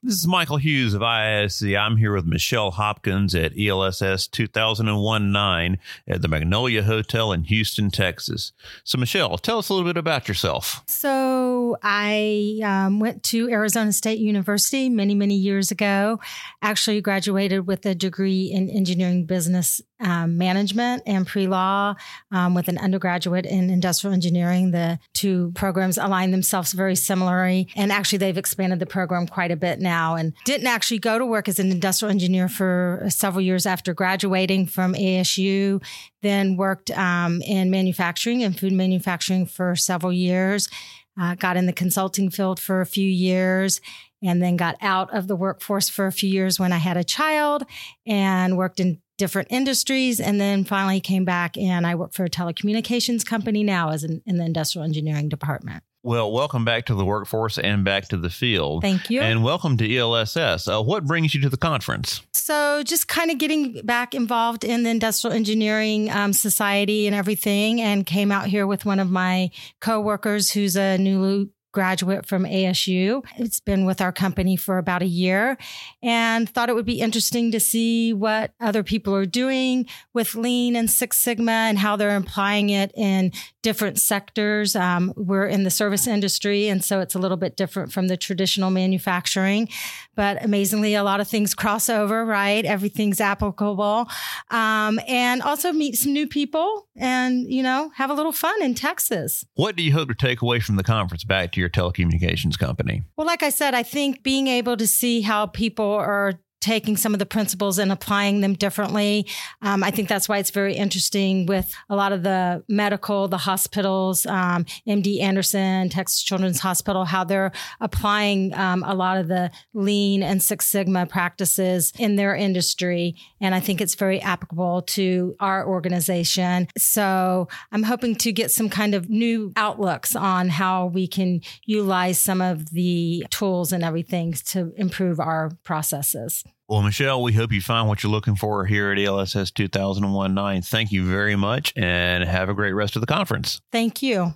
This is Michael Hughes of ISC. I'm here with Michelle Hopkins at ELSS 2001 9 at the Magnolia Hotel in Houston, Texas. So, Michelle, tell us a little bit about yourself. So, I um, went to Arizona State University many, many years ago. Actually, graduated with a degree in engineering business um, management and pre law um, with an undergraduate in industrial engineering. The two programs align themselves very similarly. And actually, they've expanded the program quite a bit now and didn't actually go to work as an industrial engineer for several years after graduating from ASU. Then worked um, in manufacturing and food manufacturing for several years. Uh, got in the consulting field for a few years and then got out of the workforce for a few years when I had a child and worked in different industries and then finally came back and I work for a telecommunications company now as in the industrial engineering department. Well, welcome back to the workforce and back to the field. Thank you. And welcome to ELSS. Uh, what brings you to the conference? So, just kind of getting back involved in the industrial engineering um, society and everything, and came out here with one of my coworkers who's a new graduate from ASU. It's been with our company for about a year and thought it would be interesting to see what other people are doing with Lean and Six Sigma and how they're applying it in different sectors. Um, we're in the service industry, and so it's a little bit different from the traditional manufacturing. But amazingly, a lot of things cross over, right? Everything's applicable. Um, and also meet some new people and, you know, have a little fun in Texas. What do you hope to take away from the conference back to your telecommunications company? Well, like I said, I think being able to see how people are taking some of the principles and applying them differently. Um, I think that's why it's very interesting with a lot of the medical, the hospitals, um, MD Anderson, Texas Children's Hospital, how they're applying um, a lot of the lean and Six Sigma practices in their industry. And I think it's very applicable to our organization. So I'm hoping to get some kind of new outlooks on how we can utilize some of the tools and everything to improve our processes. Well, Michelle, we hope you find what you're looking for here at ELSS 2001 9. Thank you very much and have a great rest of the conference. Thank you.